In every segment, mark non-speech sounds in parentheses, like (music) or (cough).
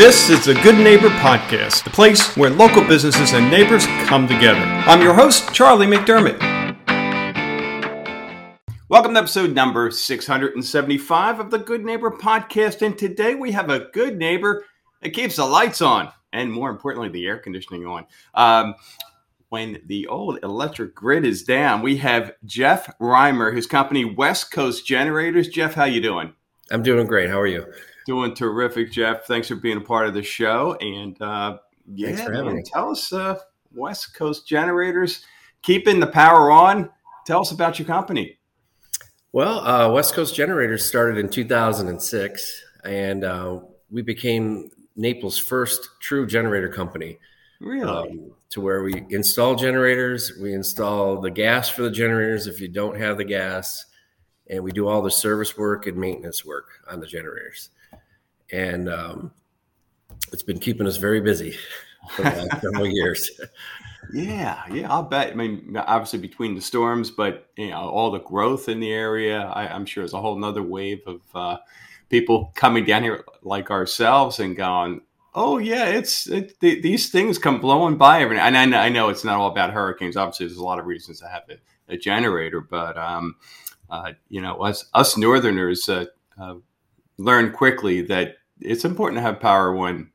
This is the Good Neighbor Podcast, the place where local businesses and neighbors come together. I'm your host, Charlie McDermott. Welcome to episode number 675 of the Good Neighbor Podcast. And today we have a good neighbor that keeps the lights on and, more importantly, the air conditioning on. Um, when the old electric grid is down, we have Jeff Reimer, his company West Coast Generators. Jeff, how you doing? I'm doing great. How are you? Doing terrific, Jeff. Thanks for being a part of the show. And uh, yeah, man, tell us, uh, West Coast Generators, keeping the power on. Tell us about your company. Well, uh, West Coast Generators started in 2006, and uh, we became Naples' first true generator company. Really? Um, to where we install generators, we install the gas for the generators if you don't have the gas, and we do all the service work and maintenance work on the generators and um, it's been keeping us very busy for the last several (laughs) years. Yeah, yeah, I'll bet. I mean, obviously between the storms, but you know, all the growth in the area, I, am sure there's a whole nother wave of uh, people coming down here like ourselves and going, "Oh yeah, it's it, these things come blowing by every." And I know, I know it's not all about hurricanes. Obviously, there's a lot of reasons to have a, a generator, but um, uh, you know, us us Northerners uh, uh learn quickly that it's important to have power when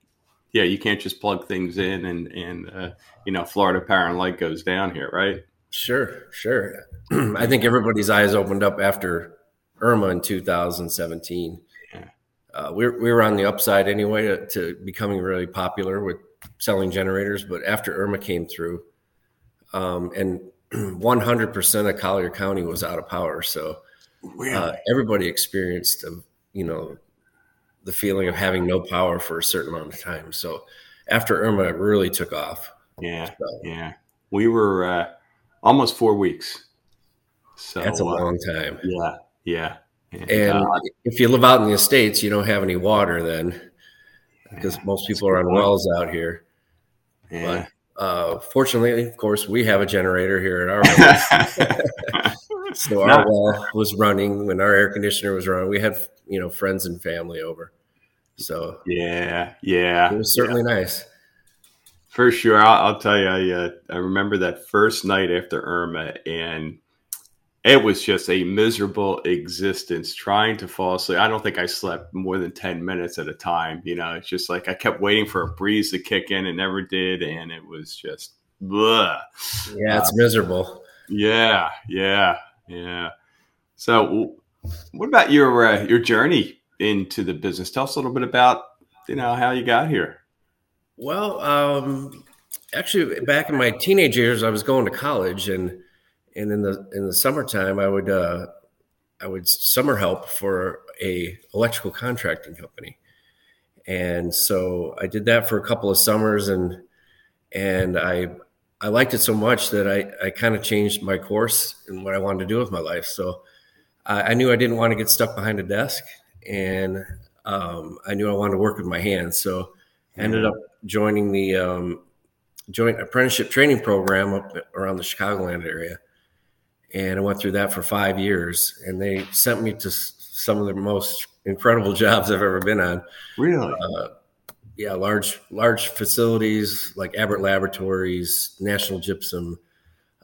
yeah you can't just plug things in and and uh, you know florida power and light goes down here right? Sure sure. (clears throat) I think everybody's eyes opened up after irma in 2017 yeah. uh, we, we were on the upside anyway to, to, becoming really popular with selling generators but after irma came through um, and (clears throat) 100% of collier county was out of power so uh, everybody experienced a, you know the feeling of having no power for a certain amount of time. So after Irma, it really took off. Yeah, so, yeah. We were uh, almost four weeks. So that's a uh, long time. Yeah, yeah. And, and uh, if you live out in the estates, you don't have any water then, because yeah, most people are on wells out here. Yeah. But uh, fortunately, of course, we have a generator here at our (laughs) house. (laughs) so our well was running when our air conditioner was running. We had you know friends and family over. So yeah, yeah, it was certainly yeah. nice. For sure, I'll, I'll tell you. I uh, I remember that first night after Irma, and it was just a miserable existence trying to fall asleep. I don't think I slept more than 10 minutes at a time. You know, it's just like I kept waiting for a breeze to kick in and never did. And it was just, blah. yeah, it's uh, miserable. Yeah, yeah, yeah. So, what about your uh, your journey into the business? Tell us a little bit about you know how you got here. Well, um, actually, back in my teenage years, I was going to college, and and in the in the summertime, I would uh, I would summer help for a electrical contracting company, and so I did that for a couple of summers, and and I I liked it so much that I I kind of changed my course and what I wanted to do with my life. So I knew I didn't want to get stuck behind a desk, and um, I knew I wanted to work with my hands. So I ended up joining the um, joint apprenticeship training program up around the Chicagoland area, and I went through that for five years. And they sent me to some of the most incredible (laughs) jobs I've ever been on. Really? Uh, yeah, large large facilities like Abbott Laboratories, National Gypsum,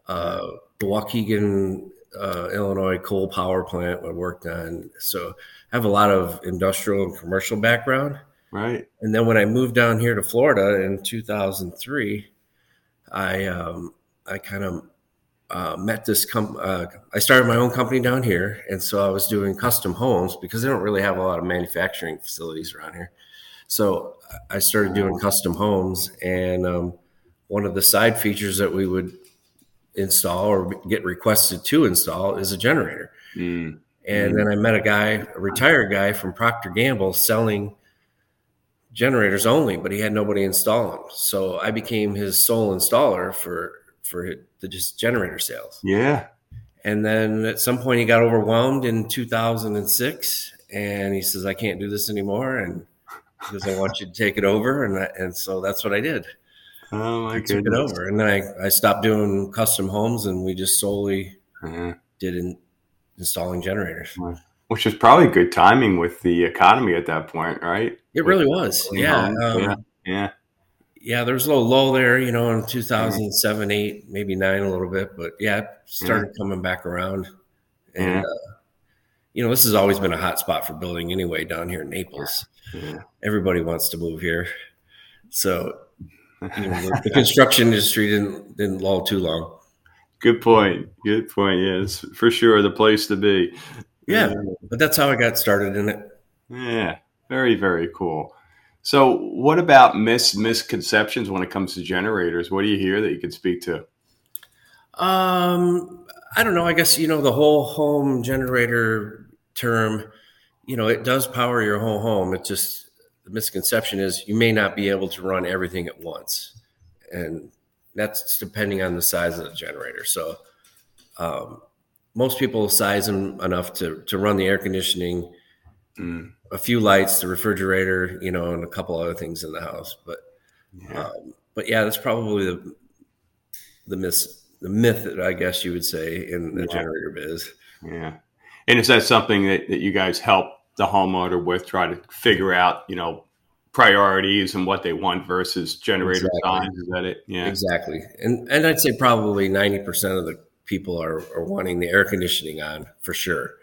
uh, the Waukegan uh, Illinois coal power plant I worked on. So I have a lot of industrial and commercial background. Right. And then when I moved down here to Florida in 2003, I um, I kind of uh, met this com- uh, I started my own company down here, and so I was doing custom homes because they don't really have a lot of manufacturing facilities around here. So I started doing custom homes, and um, one of the side features that we would install or get requested to install is a generator. Mm. And mm. then I met a guy, a retired guy from Procter Gamble selling generators only, but he had nobody install them. So I became his sole installer for for the just generator sales. Yeah. And then at some point he got overwhelmed in 2006 and he says I can't do this anymore and because I want you to take it over and I, and so that's what I did. Oh my took it over, and then I, I stopped doing custom homes, and we just solely uh-huh. did in, installing generators. Which was probably good timing with the economy at that point, right? It really was. Yeah. Um, yeah. Yeah. Yeah. There was a little lull there, you know, in 2007, mm-hmm. eight, maybe nine, a little bit, but yeah, it started yeah. coming back around. And, uh, you know, this has always been a hot spot for building anyway down here in Naples. Everybody wants to move here. So, you know, the, the (laughs) construction industry didn't, didn't lull too long. Good point. Good point. Yes, for sure, the place to be. Yeah, but that's how I got started in it. Yeah, very very cool. So, what about mis misconceptions when it comes to generators? What do you hear that you could speak to? Um, I don't know. I guess you know the whole home generator term. You know, it does power your whole home. It just the misconception is you may not be able to run everything at once, and that's depending on the size of the generator. So, um, most people size them enough to to run the air conditioning, mm. a few lights, the refrigerator, you know, and a couple other things in the house. But yeah. Um, but yeah, that's probably the the myth the myth that I guess you would say in the yeah. generator biz. Yeah, and is that something that, that you guys help the homeowner with? Try to figure out, you know, priorities and what they want versus generator exactly. Is that it? Yeah, exactly. And and I'd say probably ninety percent of the people are, are wanting the air conditioning on for sure.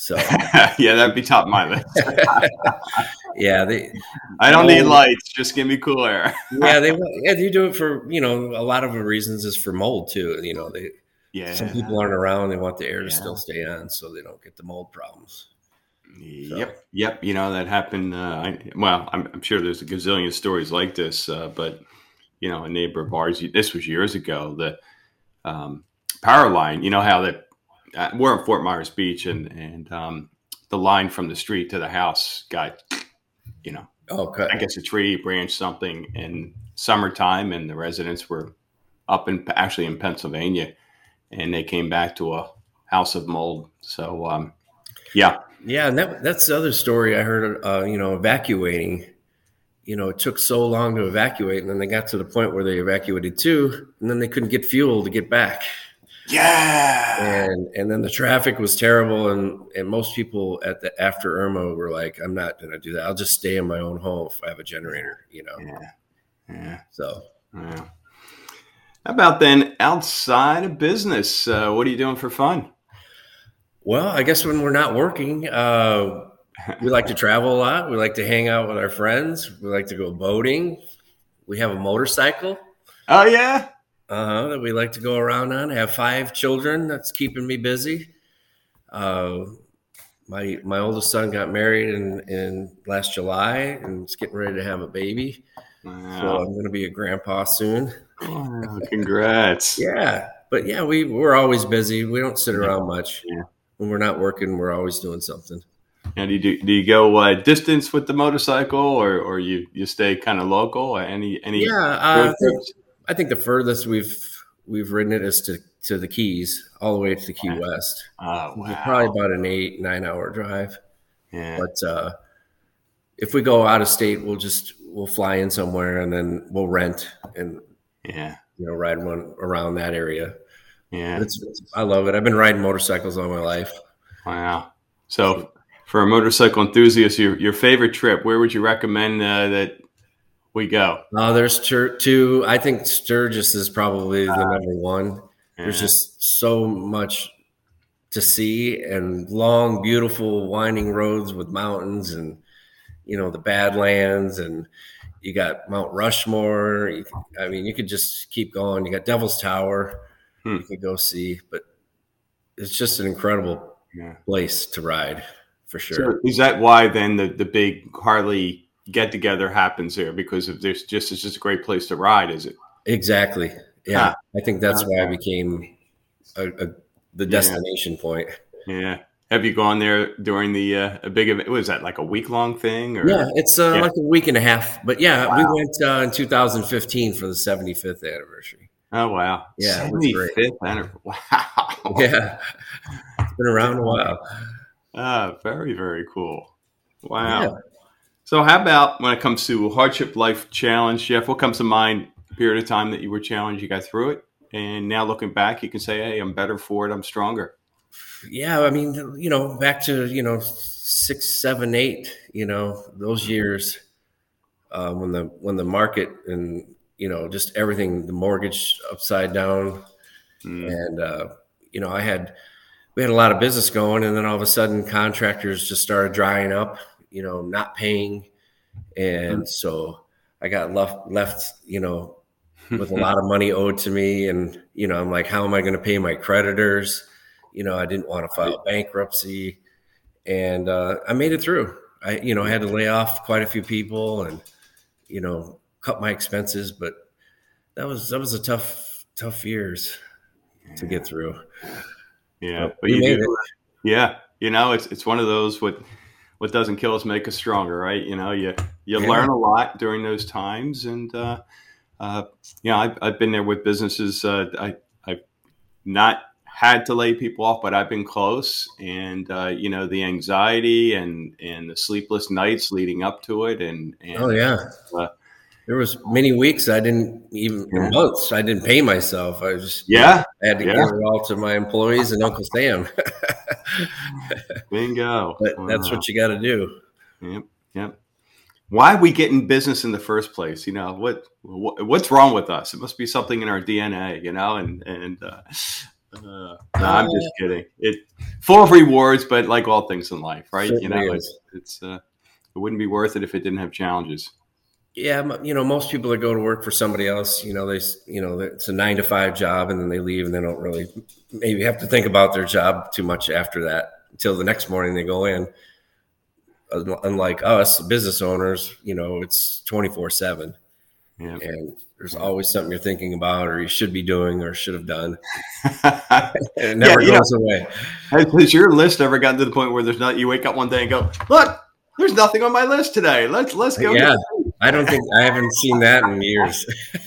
So (laughs) yeah, that'd be top of my list. (laughs) yeah, they. I don't need lights; just give me cool air. (laughs) yeah, they yeah they do it for you know a lot of the reasons is for mold too. You know they yeah some people aren't around; they want the air to yeah. still stay on so they don't get the mold problems. Yep, so. yep. You know that happened. Uh, I, well, I'm, I'm, sure there's a gazillion stories like this, uh, but you know, a neighbor of ours. This was years ago. The um, power line. You know how that uh, we're in Fort Myers Beach, and and um, the line from the street to the house got, you know, okay. I guess a tree branch something in summertime, and the residents were up in actually in Pennsylvania, and they came back to a house of mold. So, um, yeah, yeah, and that that's the other story I heard. Uh, you know, evacuating. You know, it took so long to evacuate, and then they got to the point where they evacuated too, and then they couldn't get fuel to get back. Yeah. And and then the traffic was terrible and and most people at the after Irma were like, I'm not gonna do that. I'll just stay in my own home if I have a generator, you know. Yeah. Yeah. So yeah. How about then outside of business? Uh, what are you doing for fun? Well, I guess when we're not working, uh, we like to travel a lot. We like to hang out with our friends. We like to go boating. We have a motorcycle. Oh yeah, uh, that we like to go around on. I have five children. That's keeping me busy. Uh, my my oldest son got married in, in last July and is getting ready to have a baby. Wow. So I'm going to be a grandpa soon. Oh, congrats! yeah, but yeah, we we're always busy. We don't sit around much. Yeah. When we're not working, we're always doing something. And do you do, do you go uh, distance with the motorcycle, or or you you stay kind of local? Any any yeah. Uh, I think the furthest we've we've ridden it is to to the Keys, all the way to the Key West. Oh, wow. Probably about an eight nine hour drive. Yeah. But uh, if we go out of state, we'll just we'll fly in somewhere and then we'll rent and yeah, you know, ride one around that area. Yeah, it's, it's, I love it. I've been riding motorcycles all my life. Wow. So for a motorcycle enthusiast, your your favorite trip, where would you recommend uh, that we go? Uh, there's two. I think Sturgis is probably the uh, number one. Yeah. There's just so much to see and long, beautiful, winding roads with mountains and you know the Badlands and you got Mount Rushmore. I mean, you could just keep going. You got Devil's Tower. Hmm. You could go see, but it's just an incredible yeah. place to ride for sure. So is that why then the the big Harley get together happens there because if there's just it's just a great place to ride, is it? Exactly. Yeah, I think that's why I became a, a, the destination yeah. point. Yeah. Have you gone there during the uh, a big event? Was that like a week long thing? Or? Yeah, it's uh, yeah. like a week and a half. But yeah, wow. we went uh, in 2015 for the 75th anniversary. Oh wow! Yeah, 75th anniversary. (laughs) Wow. Yeah, it's been around a while. Ah, very very cool. Wow. Yeah. So, how about when it comes to hardship life challenge, Jeff? What comes to mind? Period of time that you were challenged, you got through it, and now looking back, you can say, "Hey, I'm better for it. I'm stronger." yeah, I mean, you know, back to you know six, seven, eight, you know, those years uh, when the when the market and you know just everything, the mortgage upside down, mm. and uh, you know, I had we had a lot of business going, and then all of a sudden, contractors just started drying up, you know, not paying, and mm. so I got left left, you know, with a (laughs) lot of money owed to me, and you know, I'm like, how am I going to pay my creditors? You know, I didn't want to file bankruptcy, and uh, I made it through. I, you know, I had to lay off quite a few people, and you know, cut my expenses, but that was that was a tough tough years to get through. Yeah, but, but you do, yeah, you know, it's it's one of those what what doesn't kill us make us stronger, right? You know, you you yeah. learn a lot during those times, and uh, uh, you know, I've, I've been there with businesses. Uh, I I've not had to lay people off, but I've been close, and uh, you know, the anxiety and and the sleepless nights leading up to it, and, and oh yeah. Uh, there was many weeks I didn't even yeah. months I didn't pay myself. I was yeah I had to yeah. give it all to my employees and Uncle Sam. (laughs) Bingo! But wow. that's what you got to do. Yep, yep. Why we get in business in the first place? You know what, what, What's wrong with us? It must be something in our DNA. You know, and and uh, uh, no, I'm just kidding. It full of rewards, but like all things in life, right? you know, it's, it's uh, it wouldn't be worth it if it didn't have challenges yeah, you know, most people that go to work for somebody else, you know, they, you know, it's a nine to five job, and then they leave, and they don't really maybe have to think about their job too much after that until the next morning they go in. Unlike us, business owners, you know, it's twenty four seven, and there's always something you're thinking about, or you should be doing, or should have done. (laughs) it never yeah, goes know, away. Has your list ever gotten to the point where there's not? You wake up one day and go, "Look, there's nothing on my list today. Let's let's go." Yeah. I don't think I haven't seen that in years. (laughs)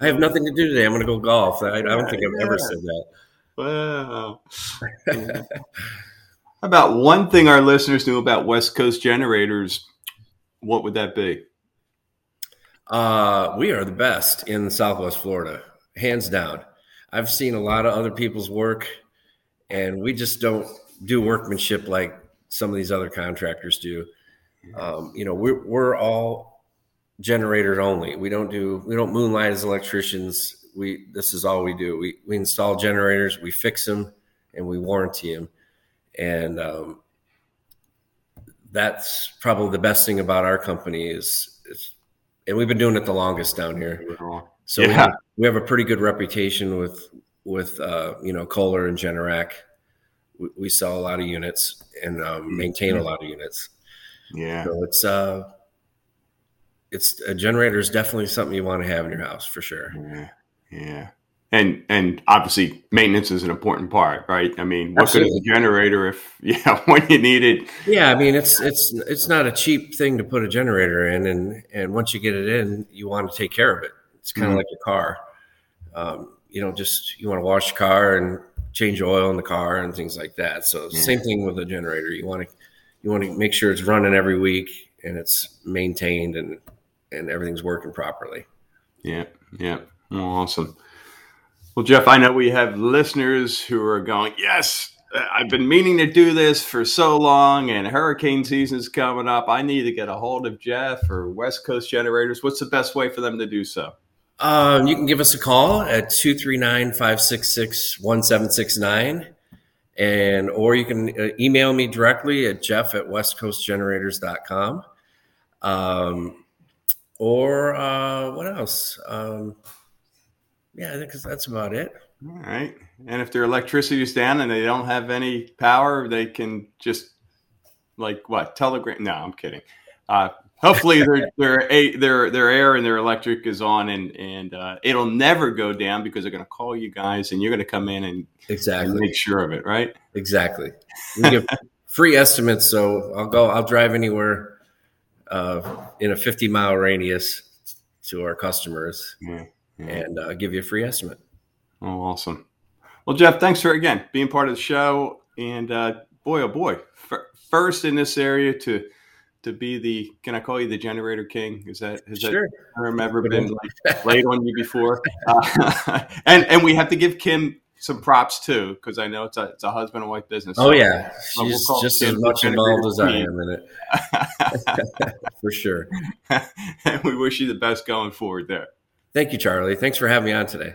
I have nothing to do today. I'm going to go golf. I, I don't think I've ever said that. Wow. How about one thing our listeners knew about West Coast generators? What would that be? Uh, we are the best in Southwest Florida, hands down. I've seen a lot of other people's work, and we just don't do workmanship like some of these other contractors do. Um, you know, we're we're all generators only. We don't do we don't moonlight as electricians. We this is all we do. We we install generators, we fix them, and we warranty them. And um, that's probably the best thing about our company is, is and we've been doing it the longest down here. So yeah. we, have, we have a pretty good reputation with with uh, you know Kohler and Generac. We, we, sell a lot of units and um, maintain a lot of units. Yeah. So it's uh it's a generator is definitely something you want to have in your house for sure. Yeah. Yeah. And and obviously maintenance is an important part, right? I mean, what Absolutely. good is a generator if (laughs) yeah, when you need it? Yeah, I mean it's it's it's not a cheap thing to put a generator in and and once you get it in, you want to take care of it. It's kind of mm-hmm. like your car. Um, you know, just you want to wash your car and change oil in the car and things like that. So yeah. same thing with a generator. You want to you want to make sure it's running every week and it's maintained and and everything's working properly. Yeah, yeah, awesome. Well, Jeff, I know we have listeners who are going, yes, I've been meaning to do this for so long, and hurricane season is coming up. I need to get a hold of Jeff or West Coast Generators. What's the best way for them to do so? Um, you can give us a call at 239 566 1769 and or you can uh, email me directly at jeff at westcoastgenerators.com um, or uh, what else? Um, yeah i think that's about it. All right and if their electricity is down and they don't have any power they can just like what? Telegram no i'm kidding. Uh, hopefully their their their their air and their electric is on and and uh, it'll never go down because they're going to call you guys and you're going to come in and exactly. and make sure of it right? Exactly. We give free estimates so i'll go i'll drive anywhere uh, in a 50 mile radius to our customers yeah, yeah. and uh, give you a free estimate. Oh awesome. Well jeff thanks for again being part of the show and uh, boy oh boy first in this area to to be the can I call you the generator king? Is that has sure. that term ever been like laid on you before? Uh, (laughs) and and we have to give Kim some props too, because I know it's a it's a husband and wife business. Oh yeah, we'll she's call just Kim as much involved as I am in it, (laughs) for sure. (laughs) and we wish you the best going forward there. Thank you, Charlie. Thanks for having me on today.